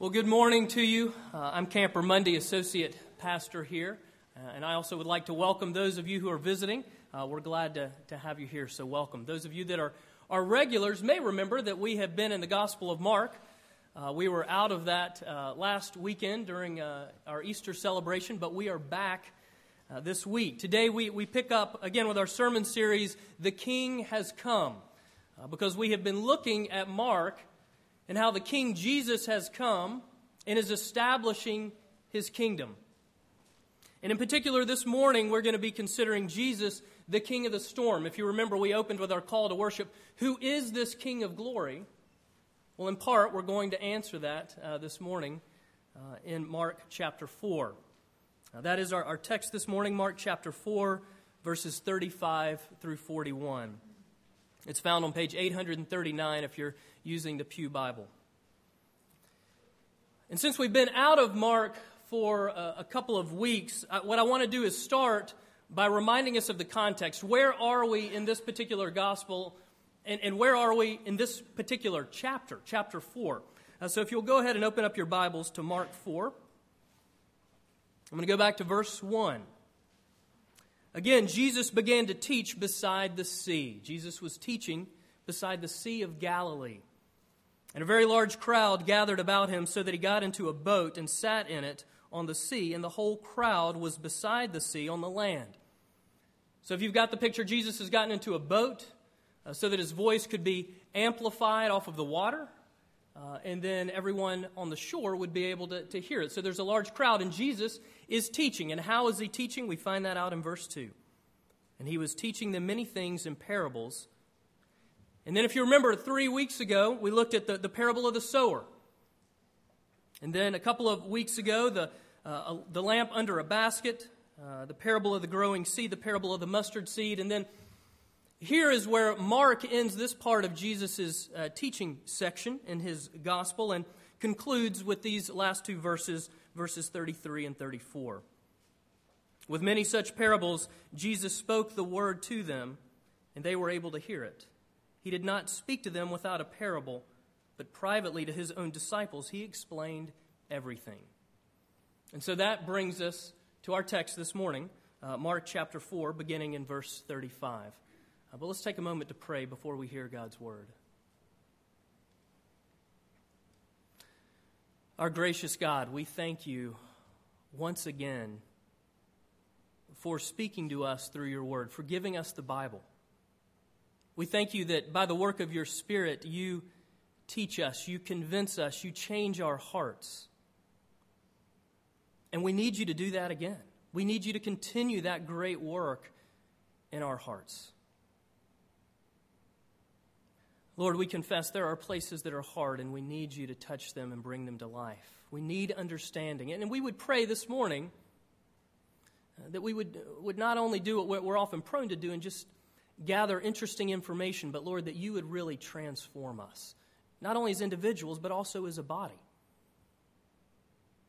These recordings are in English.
Well, good morning to you. Uh, I'm Camper Monday, Associate Pastor here, uh, and I also would like to welcome those of you who are visiting. Uh, we're glad to, to have you here, so welcome. Those of you that are, are regulars may remember that we have been in the Gospel of Mark. Uh, we were out of that uh, last weekend during uh, our Easter celebration, but we are back this week. Today we, we pick up again with our sermon series, The King Has Come, because we have been looking at Mark and how the King Jesus has come and is establishing his kingdom. And in particular, this morning, we're going to be considering Jesus, the King of the storm. If you remember, we opened with our call to worship Who is this King of glory? Well, in part, we're going to answer that uh, this morning uh, in Mark chapter 4. Now, that is our, our text this morning, Mark chapter 4, verses 35 through 41. It's found on page 839 if you're using the Pew Bible. And since we've been out of Mark for a, couple of weeks, what I want to do is start by reminding us of the context. Where are we in this particular gospel, and, and where are we in this particular chapter, chapter 4? Uh, so if you'll go ahead and open up your Bibles to Mark 4, I'm going to go back to verse 1. Again, Jesus began to teach beside the sea. Jesus was teaching beside the Sea of Galilee. And a very large crowd gathered about him so that he got into a boat and sat in it on the sea, and the whole crowd was beside the sea on the land. So if you've got the picture, Jesus has gotten into a boat uh, so that his voice could be amplified off of the water, uh, and then everyone on the shore would be able to, to hear it. So there's a large crowd, and Jesus is teaching. And how is he teaching? We find that out in verse 2. And he was teaching them many things in parables and then, if you remember, three weeks ago, we looked at the, the parable of the sower. And then a couple of weeks ago, the, uh, the lamp under a basket, uh, the parable of the growing seed, the parable of the mustard seed. And then here is where Mark ends this part of Jesus' uh, teaching section in his gospel and concludes with these last two verses, verses 33 and 34. With many such parables, Jesus spoke the word to them, and they were able to hear it. He did not speak to them without a parable, but privately to his own disciples, he explained everything. And so that brings us to our text this morning, uh, Mark chapter 4, beginning in verse 35. Uh, but let's take a moment to pray before we hear God's word. Our gracious God, we thank you once again for speaking to us through your word, for giving us the Bible. We thank you that by the work of your Spirit, you teach us, you convince us, you change our hearts. And we need you to do that again. We need you to continue that great work in our hearts. Lord, we confess there are places that are hard, and we need you to touch them and bring them to life. We need understanding. And we would pray this morning uh, that we would, would not only do what we're often prone to do and just gather interesting information, but Lord, that you would really transform us, not only as individuals, but also as a body.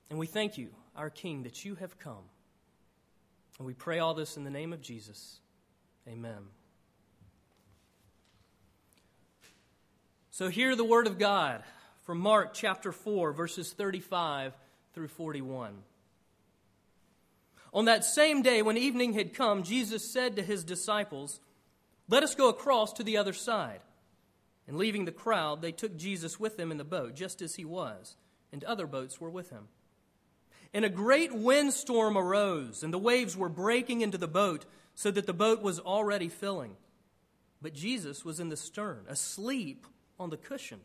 And we thank you, our King, that you have come. And we pray all this in the name of Jesus. Amen. So, hear the word of God from Mark chapter 4, verses 35 through 41. On that same day, when evening had come, Jesus said to his disciples, let us go across to the other side. And leaving the crowd, they took Jesus with them in the boat, just as he was, and other boats were with him. And a great windstorm arose, and the waves were breaking into the boat, so that the boat was already filling. But Jesus was in the stern, asleep on the cushion.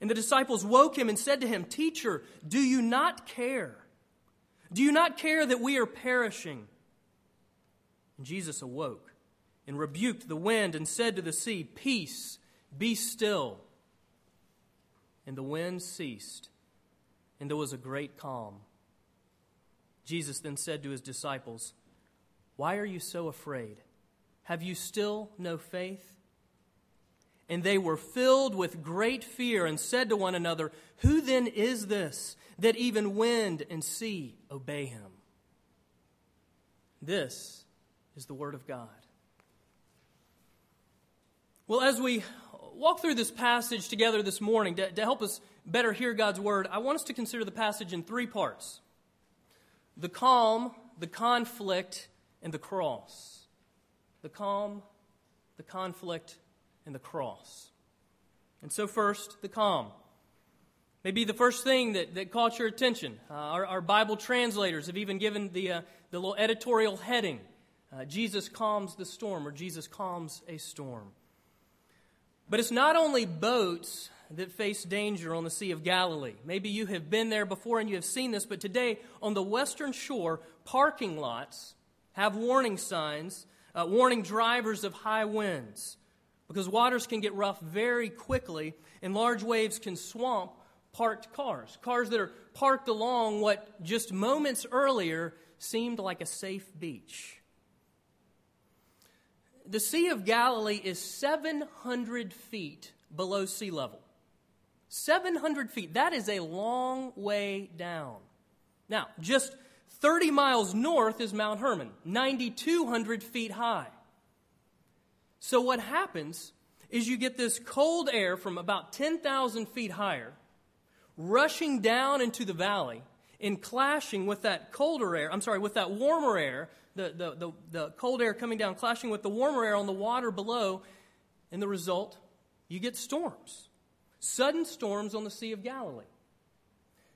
And the disciples woke him and said to him, Teacher, do you not care? Do you not care that we are perishing? And Jesus awoke and rebuked the wind and said to the sea, Peace, be still. And the wind ceased, and there was a great calm. Jesus then said to his disciples, Why are you so afraid? Have you still no faith? And they were filled with great fear and said to one another, Who then is this that even wind and sea obey him? This is the word of God. Well, as we walk through this passage together this morning to, to help us better hear God's word, I want us to consider the passage in three parts the calm, the conflict, and the cross. The calm, the conflict, and the cross. And so, first, the calm. Maybe the first thing that, that caught your attention. Uh, our, our, Bible translators have even given the, uh, the little editorial heading uh, Jesus calms the storm, or Jesus calms a storm. But it's not only boats that face danger on the Sea of Galilee. Maybe you have been there before and you have seen this, but today on the western shore, parking lots have warning signs uh, warning drivers of high winds because waters can get rough very quickly and large waves can swamp parked cars, cars that are parked along what just moments earlier seemed like a safe beach. The Sea of Galilee is 700 feet below sea level. 700 feet. That is a long way down. Now, just 30 miles north is Mount Hermon, 9,200 feet high. So, what happens is you get this cold air from about 10,000 feet higher rushing down into the valley and clashing with that colder air, I'm sorry, with that warmer air, the, the, the, the cold air coming down, clashing with the warmer air on the water below. And the result, you get storms. Sudden storms on the Sea of Galilee.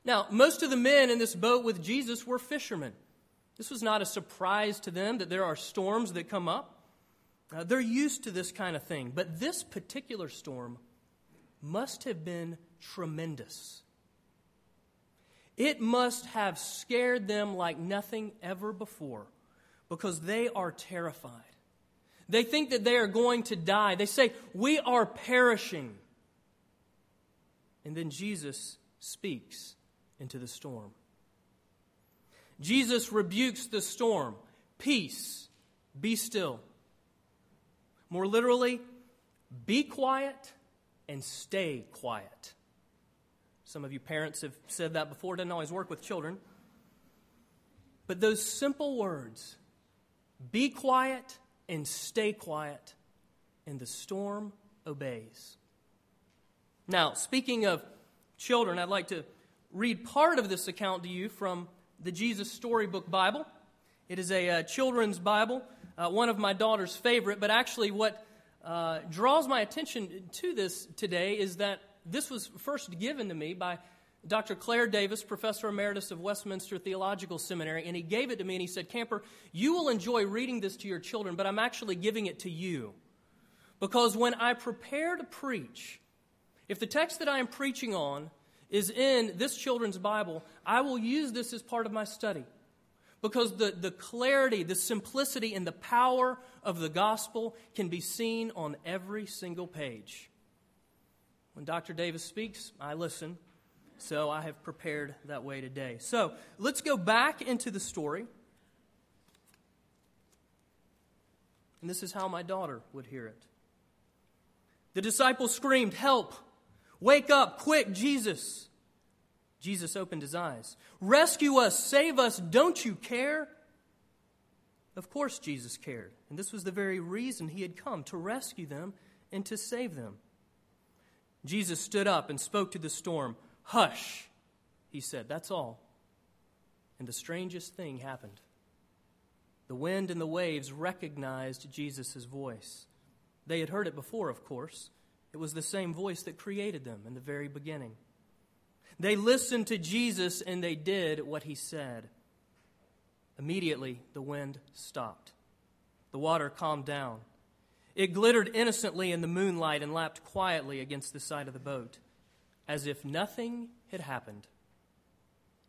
Now, most of the men in this boat with Jesus were fishermen. This was not a surprise to them that there are storms that come up. Uh, they're used to this kind of thing. But this particular storm must have been tremendous. It must have scared them like nothing ever before because they are terrified. They think that they are going to die. They say, We are perishing. And then Jesus speaks into the storm. Jesus rebukes the storm Peace, be still. More literally, be quiet and stay quiet. Some of you parents have said that before, it doesn't always work with children. But those simple words, be quiet and stay quiet, and the storm obeys. Now, speaking of children, I'd like to read part of this account to you from the Jesus Storybook Bible. It is a uh, children's Bible, uh, one of my daughter's favorite, but actually, what uh, draws my attention to this today is that this was first given to me by Dr. Clair Davis, Professor Emeritus of Westminster Theological Seminary, and he gave it to me and he said, Camper, you will enjoy reading this to your children, but I'm actually giving it to you. Because when I prepare to preach, if the text that I am preaching on is in this children's Bible, I will use this as part of my study. Because the, the clarity, the simplicity, and the power of the gospel can be seen on every single page. When Dr. Davis speaks, I listen. So I have prepared that way today. So let's go back into the story. And this is how my daughter would hear it. The disciples screamed, Help! Wake up, quick, Jesus. Jesus opened his eyes. Rescue us, save us, don't you care? Of course, Jesus cared. And this was the very reason he had come to rescue them and to save them. Jesus stood up and spoke to the storm. Hush, he said, that's all. And the strangest thing happened. The wind and the waves recognized Jesus' voice. They had heard it before, of course. It was the same voice that created them in the very beginning. They listened to Jesus and they did what he said. Immediately, the wind stopped. The water calmed down. It glittered innocently in the moonlight and lapped quietly against the side of the boat, as if nothing had happened.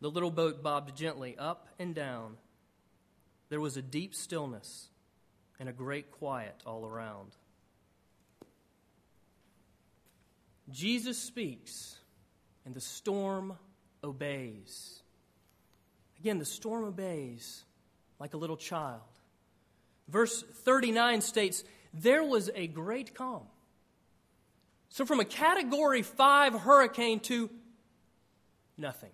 The little boat bobbed gently up and down. There was a deep stillness and a great quiet all around. Jesus speaks, and the storm obeys. Again, the storm obeys like a little child. Verse 39 states, There was a great calm. So, from a category 5 hurricane to nothing.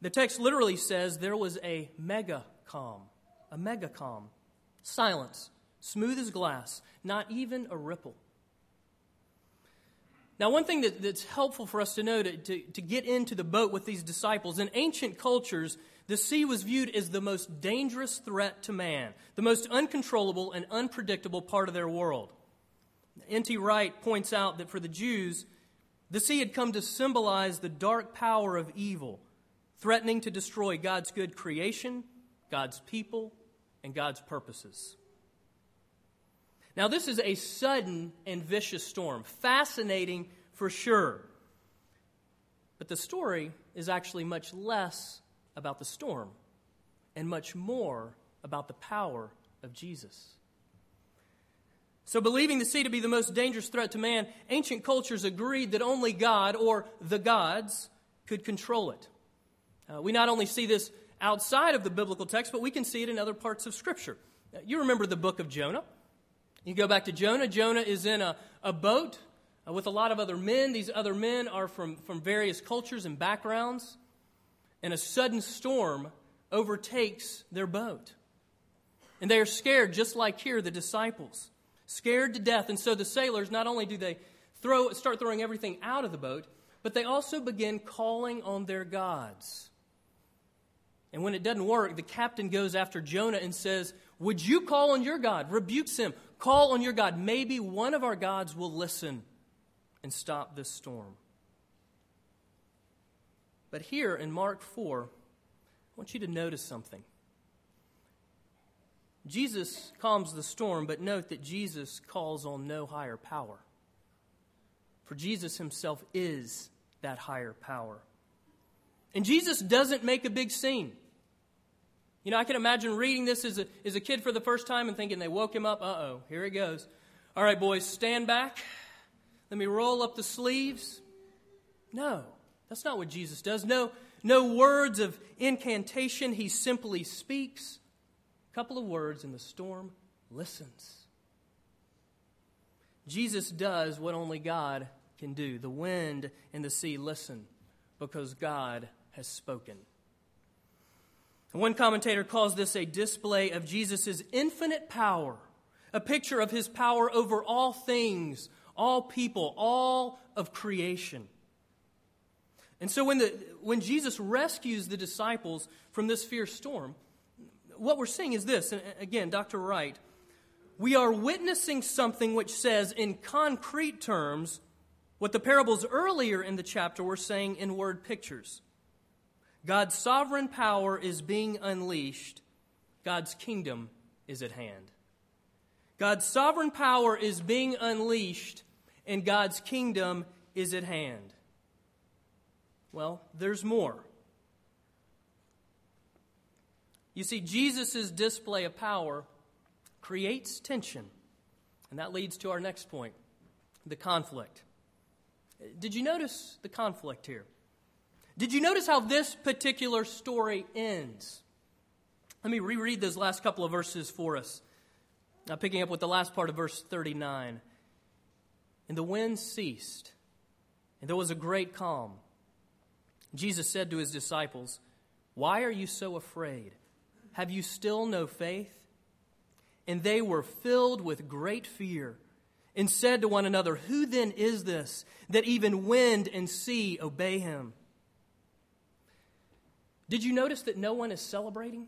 The text literally says there was a mega calm. A mega calm. Silence, smooth as glass, not even a ripple. Now, one thing that, that's helpful for us to know to, to, to get into the boat with these disciples, in ancient cultures, the sea was viewed as the most dangerous threat to man, the most uncontrollable and unpredictable part of their world. N.T. Wright points out that for the Jews, the sea had come to symbolize the dark power of evil, threatening to destroy God's good creation, God's people, and God's purposes. Now, this is a sudden and vicious storm. Fascinating for sure. But the story is actually much less about the storm and much more about the power of Jesus. So, believing the sea to be the most dangerous threat to man, ancient cultures agreed that only God or the gods could control it. Uh, we not only see this outside of the biblical text, but we can see it in other parts of Scripture. Uh, you remember the book of Jonah. You go back to Jonah. Jonah is in a, a boat uh, with a lot of other men. These other men are from, from various cultures and backgrounds. And a sudden storm overtakes their boat. And they are scared, just like here, the disciples. Scared to death. And so the sailors, not only do they throw, start throwing everything out of the boat, but they also begin calling on their gods. And when it doesn't work, the captain goes after Jonah and says, Would you call on your God? Rebukes him. Call on your God. Maybe one of our gods will listen and stop this storm. But here in Mark 4, I want you to notice something. Jesus calms the storm, but note that Jesus calls on no higher power. For Jesus himself is that higher power. And Jesus doesn't make a big scene. You know, I can imagine reading this as a, as a kid for the first time and thinking they woke him up. Uh oh, here he goes. All right, boys, stand back. Let me roll up the sleeves. No, that's not what Jesus does. No, no words of incantation. He simply speaks. Couple of words, and the storm listens. Jesus does what only God can do. The wind and the sea listen because God has spoken. One commentator calls this a display of Jesus' infinite power, a picture of his power over all things, all people, all of creation. And so when, the, when Jesus rescues the disciples from this fierce storm, what we're seeing is this, and again, Dr. Wright, we are witnessing something which says in concrete terms what the parables earlier in the chapter were saying in word pictures. God's sovereign power is being unleashed, God's kingdom is at hand. God's sovereign power is being unleashed, and God's kingdom is at hand. Well, there's more. You see, Jesus' display of power creates tension. And that leads to our next point the conflict. Did you notice the conflict here? Did you notice how this particular story ends? Let me reread those last couple of verses for us. Now, picking up with the last part of verse 39. And the wind ceased, and there was a great calm. Jesus said to his disciples, Why are you so afraid? Have you still no faith? And they were filled with great fear and said to one another, Who then is this that even wind and sea obey him? Did you notice that no one is celebrating?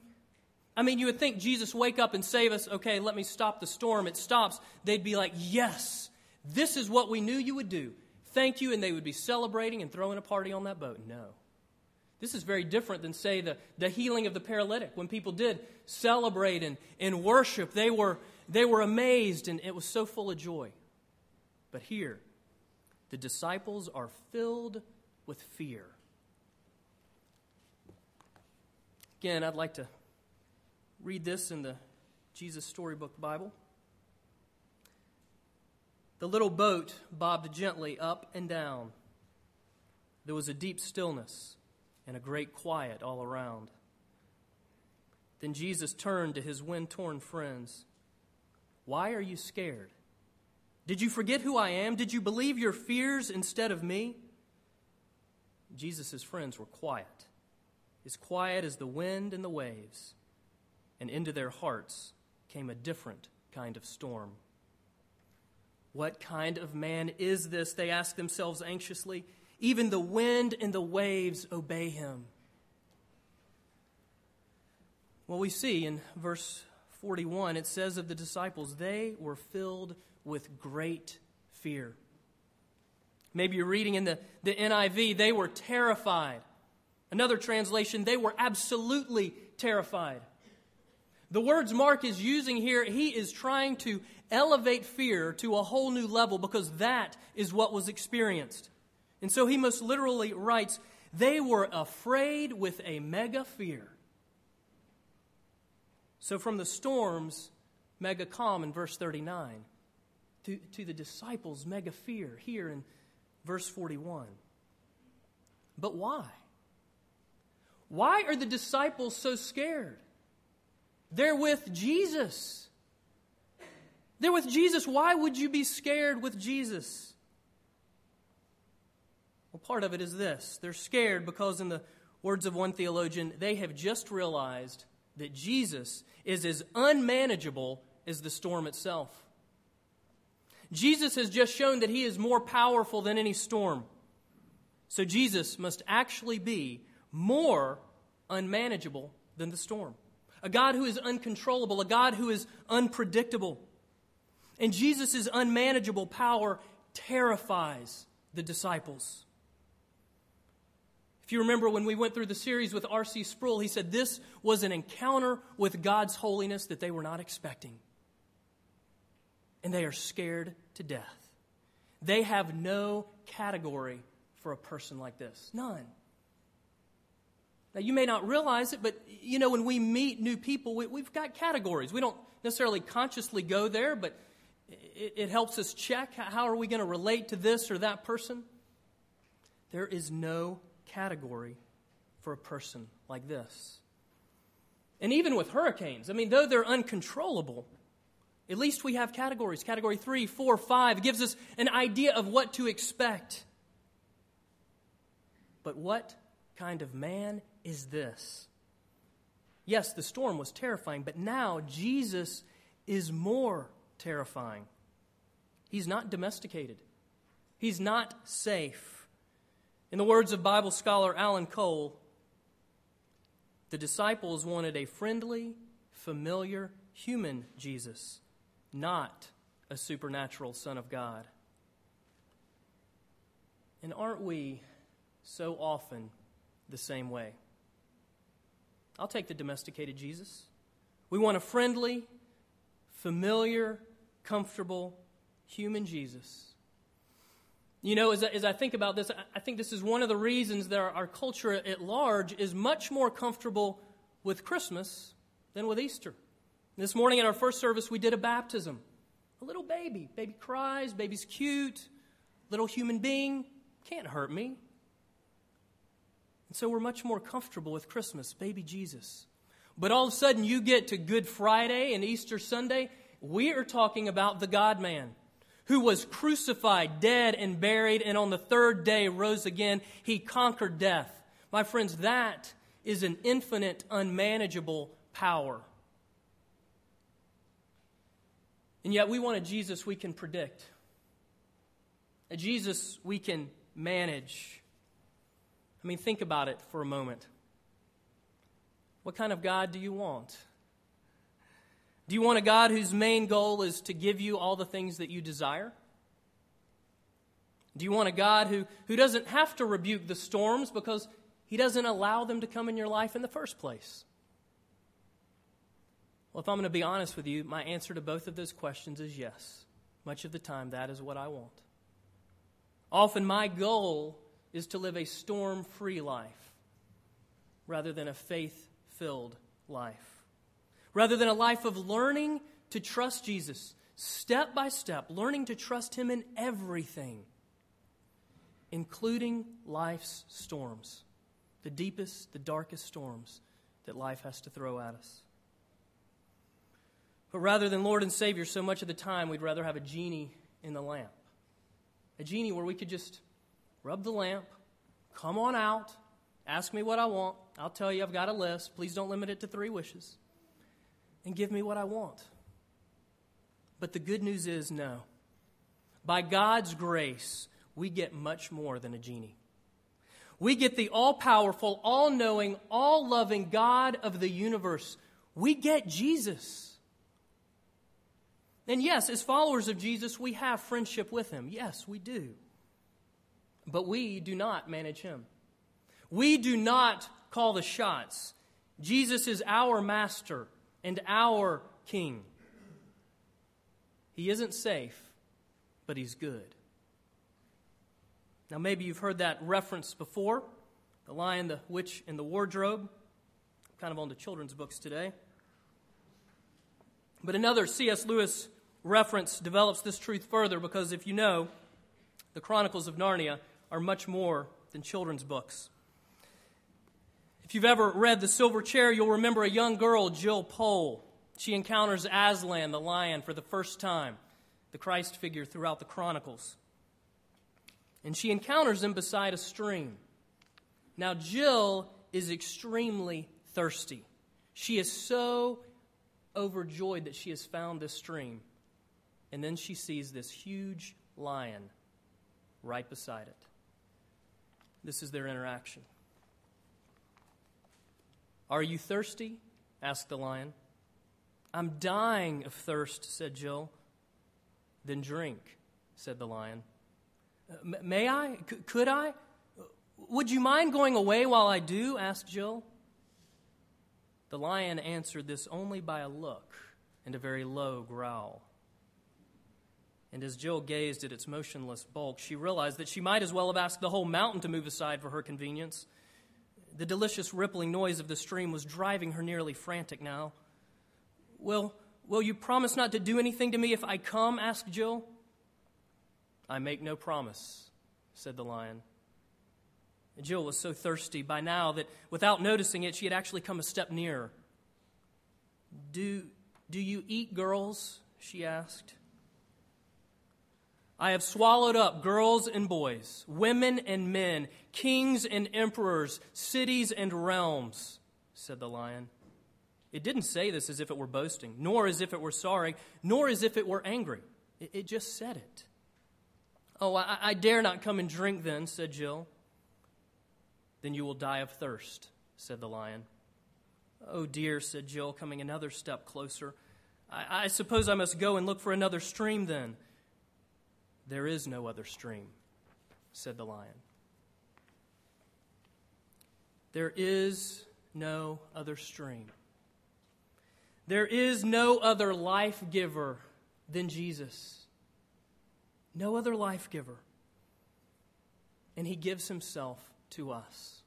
I mean, you would think Jesus wake up and save us. Okay, let me stop the storm. It stops. They'd be like, "Yes, this is what we knew you would do. Thank you." And they would be celebrating and throwing a party on that boat. No. This is very different than, say, the, the healing of the paralytic. When people did celebrate and, and worship, they were, they were amazed and it was so full of joy. But here, the disciples are filled with fear. Again, I'd like to read this in the Jesus Storybook Bible. The little boat bobbed gently up and down. There was a deep stillness and a great quiet all around. Then Jesus turned to his wind torn friends. Why are you scared? Did you forget who I am? Did you believe your fears instead of me? Jesus' friends were quiet as quiet as the wind and the waves, and into their hearts came a different kind of storm. What kind of man is this? They asked themselves anxiously. Even the wind and the waves obey him. Well, we see in verse 41, it says of the disciples, they were filled with great fear. Maybe you're reading in the, the NIV, they were terrified. Another translation, they were absolutely terrified. The words Mark is using here, he is trying to elevate fear to a whole new level because that is what was experienced. And so he most literally writes, they were afraid with a mega fear. So from the storms, mega calm in verse 39, to, to the disciples, mega fear here in verse 41. But why? Why are the disciples so scared? They're with Jesus. They're with Jesus. Why would you be scared with Jesus? Well, part of it is this they're scared because, in the words of one theologian, they have just realized that Jesus is as unmanageable as the storm itself. Jesus has just shown that he is more powerful than any storm. So Jesus must actually be more unmanageable than the storm. A God who is uncontrollable, a God who is unpredictable. And Jesus' unmanageable power terrifies the disciples. If you remember when we went through the series with R.C. Sproul, he said this was an encounter with God's holiness that they were not expecting. And they are scared to death. They have no category for a person like this. None. Now, you may not realize it, but you know, when we meet new people, we, have got categories. We don't necessarily consciously go there, but it, it helps us check how are we going to relate to this or that person. There is no category for a person like this. And even with hurricanes, I mean, though they're uncontrollable, at least we have categories. Category three, four, five gives us an idea of what to expect. But what kind of man is this? Yes, the storm was terrifying, but now Jesus is more terrifying. He's not domesticated, he's not safe. In the words of Bible scholar Alan Cole, the disciples wanted a friendly, familiar, human Jesus, not a supernatural Son of God. And aren't we so often the same way. I'll take the domesticated Jesus. We want a friendly, familiar, comfortable, human Jesus. You know, as I, as I think about this, I think this is one of the reasons that our, our culture at large is much more comfortable with Christmas than with Easter. This morning in our first service, we did a baptism. A little baby. Baby cries, baby's cute, little human being. Can't hurt me. And so we're much more comfortable with Christmas, baby Jesus. But all of a sudden, you get to Good Friday and Easter Sunday, we are talking about the God man who was crucified, dead, and buried, and on the third day rose again. He conquered death. My friends, that is an infinite, unmanageable power. And yet, we want a Jesus we can predict, a Jesus we can manage. I mean, think about it for a moment. What kind of God do you want? Do you want a God whose main goal is to give you all the things that you desire? Do you want a God who, who doesn't have to rebuke the storms because he doesn't allow them to come in your life in the first place? Well, if I'm going to be honest with you, my answer to both of those questions is yes. Much of the time, that is what I want. Often, my goal is to live a storm free life rather than a faith filled life. Rather than a life of learning to trust Jesus step by step, learning to trust Him in everything, including life's storms, the deepest, the darkest storms that life has to throw at us. But rather than Lord and Savior, so much of the time we'd rather have a genie in the lamp. A genie where we could just rub the lamp, come on out, ask me what I want. I'll tell you I've got a list. Please don't limit it to three wishes. And give me what I want. But the good news is no. by God's grace, we get much more than a genie. We get the all powerful, all knowing, all loving God of the universe. We get Jesus. And yes, as followers of Jesus, we have friendship with him. Yes, we do. But we do not manage him. We do not call the shots. Jesus is our master and our king. He isn't safe, but he's good. Now, maybe you've heard that reference before the lion, the witch, and the wardrobe. I'm kind of on the children's books today. But another C.S. Lewis reference develops this truth further because if you know, the Chronicles of Narnia are much more than children's books. If you've ever read The Silver Chair, you'll remember a young girl, Jill Pole. She encounters Aslan, the lion, for the first time, the Christ figure throughout the Chronicles and she encounters him beside a stream. Now, Jill is extremely thirsty. She is so overjoyed that she has found this stream. And then she sees this huge lion right beside it. This is their interaction. Are you thirsty? asked the lion. I'm dying of thirst, said Jill. Then drink, said the lion. Uh, may I? C- could I? Would you mind going away while I do? asked Jill. The lion answered this only by a look and a very low growl. And as Jill gazed at its motionless bulk, she realized that she might as well have asked the whole mountain to move aside for her convenience. The delicious rippling noise of the stream was driving her nearly frantic now. Will, will you promise not to do anything to me if I come? asked Jill. I make no promise, said the lion. Jill was so thirsty by now that without noticing it, she had actually come a step nearer. Do, do you eat girls? she asked. I have swallowed up girls and boys, women and men, kings and emperors, cities and realms, said the lion. It didn't say this as if it were boasting, nor as if it were sorry, nor as if it were angry. It, it just said it. Oh, I, I dare not come and drink then, said Jill. Then you will die of thirst, said the lion. Oh, dear, said Jill, coming another step closer. I, I, suppose I must go and look for another stream then. There is no other stream, said the lion. There is no other stream. There is no other life giver than Jesus. No other life giver. And he gives himself to us.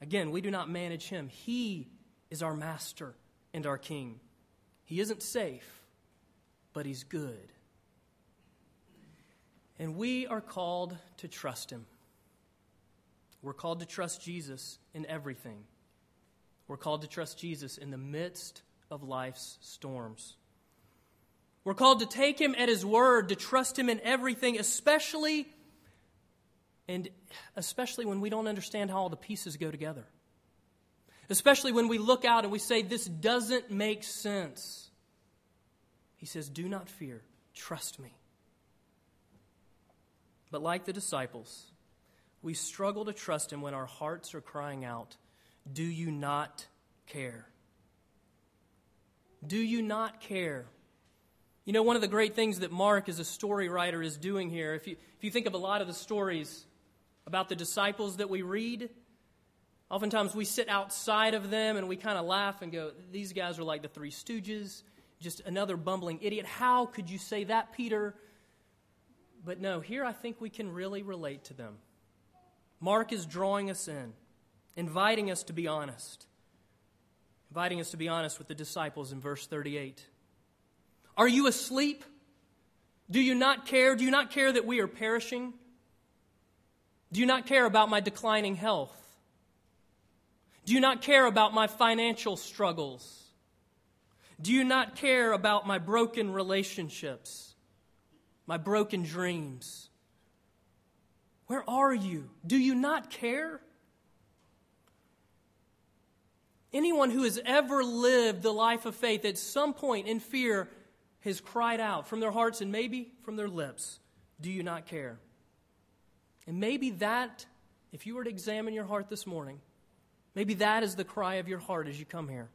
Again, we do not manage him. He is our master and our king. He isn't safe, but he's good. And we are called to trust him. We're called to trust Jesus in everything. We're called to trust Jesus in the midst of life's storms. We're called to take him at his word, to trust him in everything, especially and especially when we don't understand how all the pieces go together. Especially when we look out and we say, This doesn't make sense. He says, Do not fear, trust me. But like the disciples, we struggle to trust Him when our hearts are crying out, Do you not care? Do you not care? You know, one of the great things that Mark, as a story writer, is doing here, if you, if you think of a lot of the stories about the disciples that we read, oftentimes we sit outside of them and we kind of laugh and go, These guys are like the Three Stooges, just another bumbling idiot. How could you say that, Peter? But no, here I think we can really relate to them. Mark is drawing us in, inviting us to be honest, inviting us to be honest with the disciples in verse 38. Are you asleep? Do you not care? Do you not care that we are perishing? Do you not care about my declining health? Do you not care about my financial struggles? Do you not care about my broken relationships, my broken dreams? Where are you? Do you not care? Anyone who has ever lived the life of faith at some point in fear has cried out from their hearts and maybe from their lips, do you not care? And maybe that, if you were to examine your heart this morning, maybe that is the cry of your heart as you come here.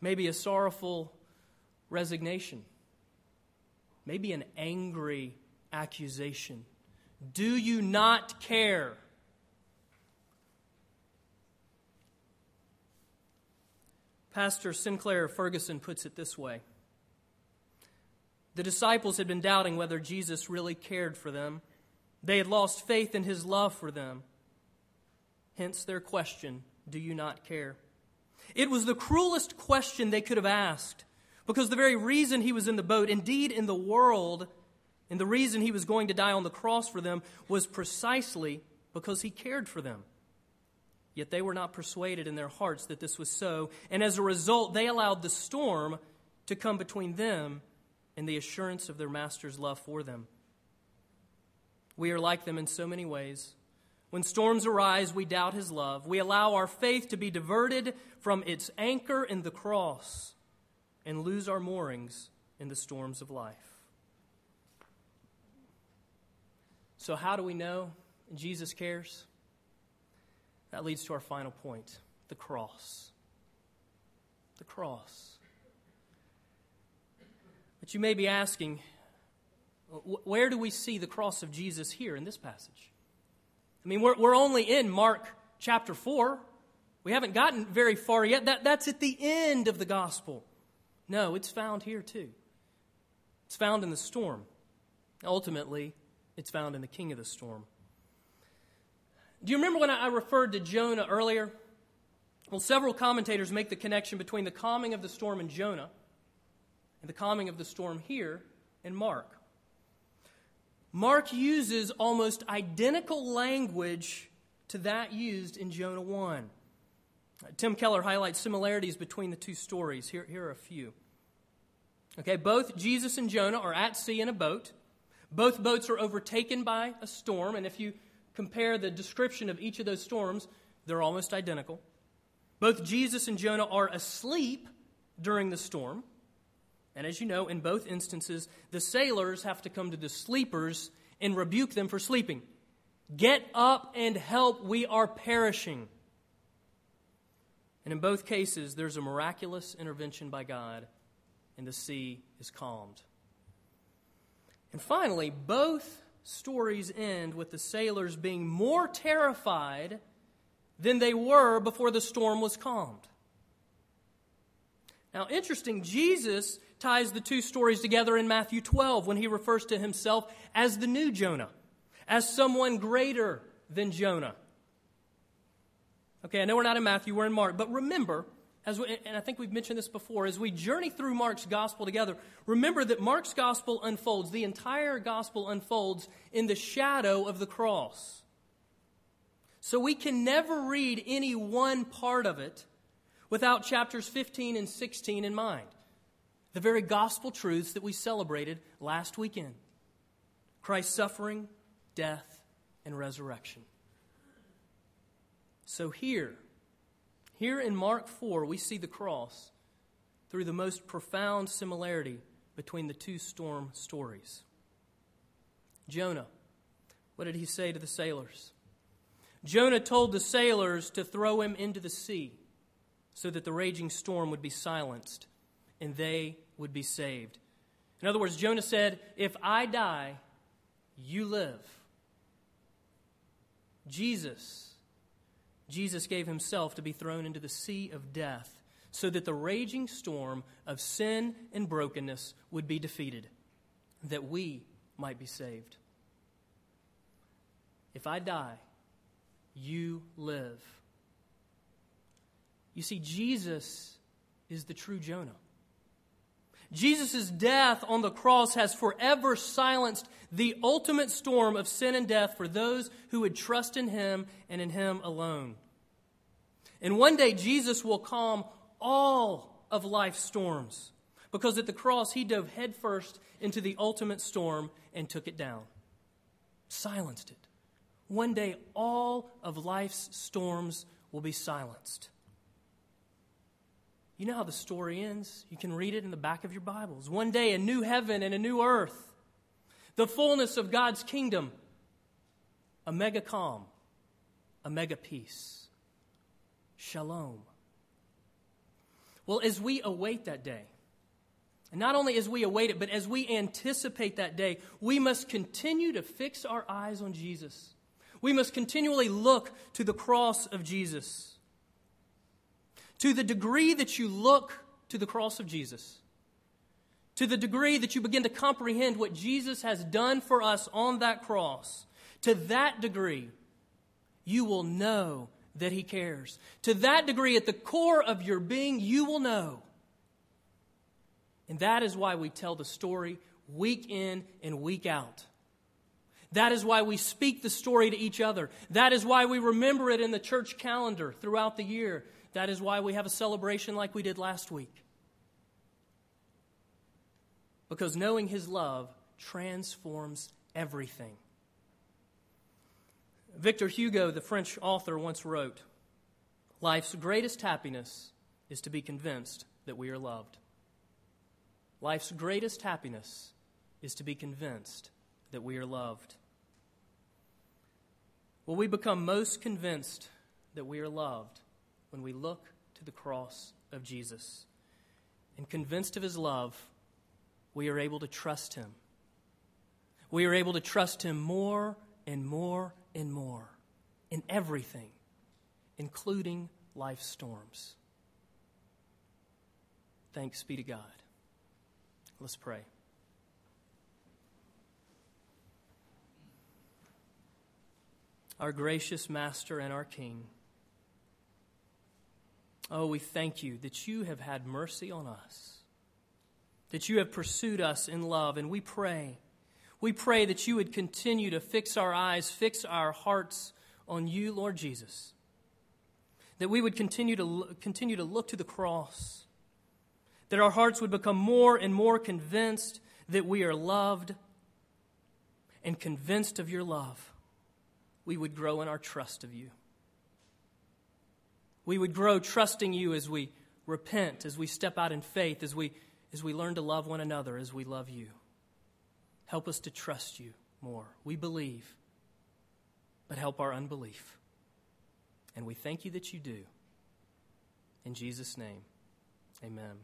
Maybe a sorrowful resignation. Maybe an angry accusation. Do you not care? Pastor Sinclair Ferguson puts it this way The disciples had been doubting whether Jesus really cared for them. They had lost faith in his love for them. Hence their question Do you not care? It was the cruelest question they could have asked because the very reason he was in the boat, indeed in the world, and the reason he was going to die on the cross for them was precisely because he cared for them. Yet they were not persuaded in their hearts that this was so, and as a result, they allowed the storm to come between them and the assurance of their master's love for them. We are like them in so many ways. When storms arise, we doubt his love. We allow our faith to be diverted from its anchor in the cross and lose our moorings in the storms of life. So, how do we know Jesus cares? That leads to our final point the cross. The cross. But you may be asking, where do we see the cross of Jesus here in this passage? I mean, we're, we're only in Mark chapter 4. We haven't gotten very far yet. That, that's at the end of the gospel. No, it's found here too. It's found in the storm. Ultimately, it's found in the king of the storm. Do you remember when I referred to Jonah earlier? Well, several commentators make the connection between the calming of the storm in Jonah and the calming of the storm here in Mark. Mark uses almost identical language to that used in Jonah 1. Tim Keller highlights similarities between the two stories. Here, here are a few. Okay, both Jesus and Jonah are at sea in a boat. Both boats are overtaken by a storm, and if you compare the description of each of those storms, they're almost identical. Both Jesus and Jonah are asleep during the storm. And as you know, in both instances, the sailors have to come to the sleepers and rebuke them for sleeping. Get up and help, we are perishing. And in both cases, there's a miraculous intervention by God, and the sea is calmed. And finally, both stories end with the sailors being more terrified than they were before the storm was calmed. Now, interesting, Jesus ties the two stories together in Matthew 12 when he refers to himself as the new Jonah, as someone greater than Jonah. Okay, I know we're not in Matthew, we're in Mark, but remember, as we, and I think we've mentioned this before, as we journey through Mark's gospel together, remember that Mark's gospel unfolds, the entire gospel unfolds in the shadow of the cross. So we can never read any one part of it without chapters 15 and 16 in mind the very gospel truths that we celebrated last weekend Christ's suffering, death, and resurrection. So here, here in Mark 4, we see the cross through the most profound similarity between the two storm stories. Jonah, what did he say to the sailors? Jonah told the sailors to throw him into the sea so that the raging storm would be silenced and they would be saved. In other words, Jonah said, If I die, you live. Jesus, Jesus gave himself to be thrown into the sea of death so that the raging storm of sin and brokenness would be defeated, that we might be saved. If I die, you live. You see, Jesus is the true Jonah. Jesus' death on the cross has forever silenced the ultimate storm of sin and death for those who would trust in him and in him alone. And one day, Jesus will calm all of life's storms because at the cross, he dove headfirst into the ultimate storm and took it down, silenced it. One day, all of life's storms will be silenced. You know how the story ends. You can read it in the back of your Bibles. One day, a new heaven and a new earth. the fullness of God's kingdom, a mega calm, a mega peace. Shalom. Well, as we await that day, and not only as we await it, but as we anticipate that day, we must continue to fix our eyes on Jesus. We must continually look to the cross of Jesus. To the degree that you look to the cross of Jesus, to the degree that you begin to comprehend what Jesus has done for us on that cross, to that degree, you will know that He cares. To that degree, at the core of your being, you will know. And that is why we tell the story week in and week out. That is why we speak the story to each other. That is why we remember it in the church calendar throughout the year. That is why we have a celebration like we did last week. Because knowing His love transforms everything. Victor Hugo, the French author, once wrote Life's greatest happiness is to be convinced that we are loved. Life's greatest happiness is to be convinced that we are loved. Will we become most convinced that we are loved when we look to the cross of Jesus? And convinced of his love, we are able to trust him. We are able to trust him more and more and more in everything, including life's storms. Thanks be to God. Let's pray. Our gracious Master and our King, oh, we thank you that you have had mercy on us, that you have pursued us in love, and we pray. We pray that you would continue to fix our eyes, fix our hearts on you, Lord Jesus. That we would continue to, continue to look to the cross that our hearts would become more and more convinced that we are loved and convinced of your love, we would grow in our trust of you. We would grow trusting you as we repent, as we step out in faith, as we, as we learn to love one another as we love you. Help us to trust you more. We believe, but help our unbelief. And we thank you that you do. In Jesus' name, amen.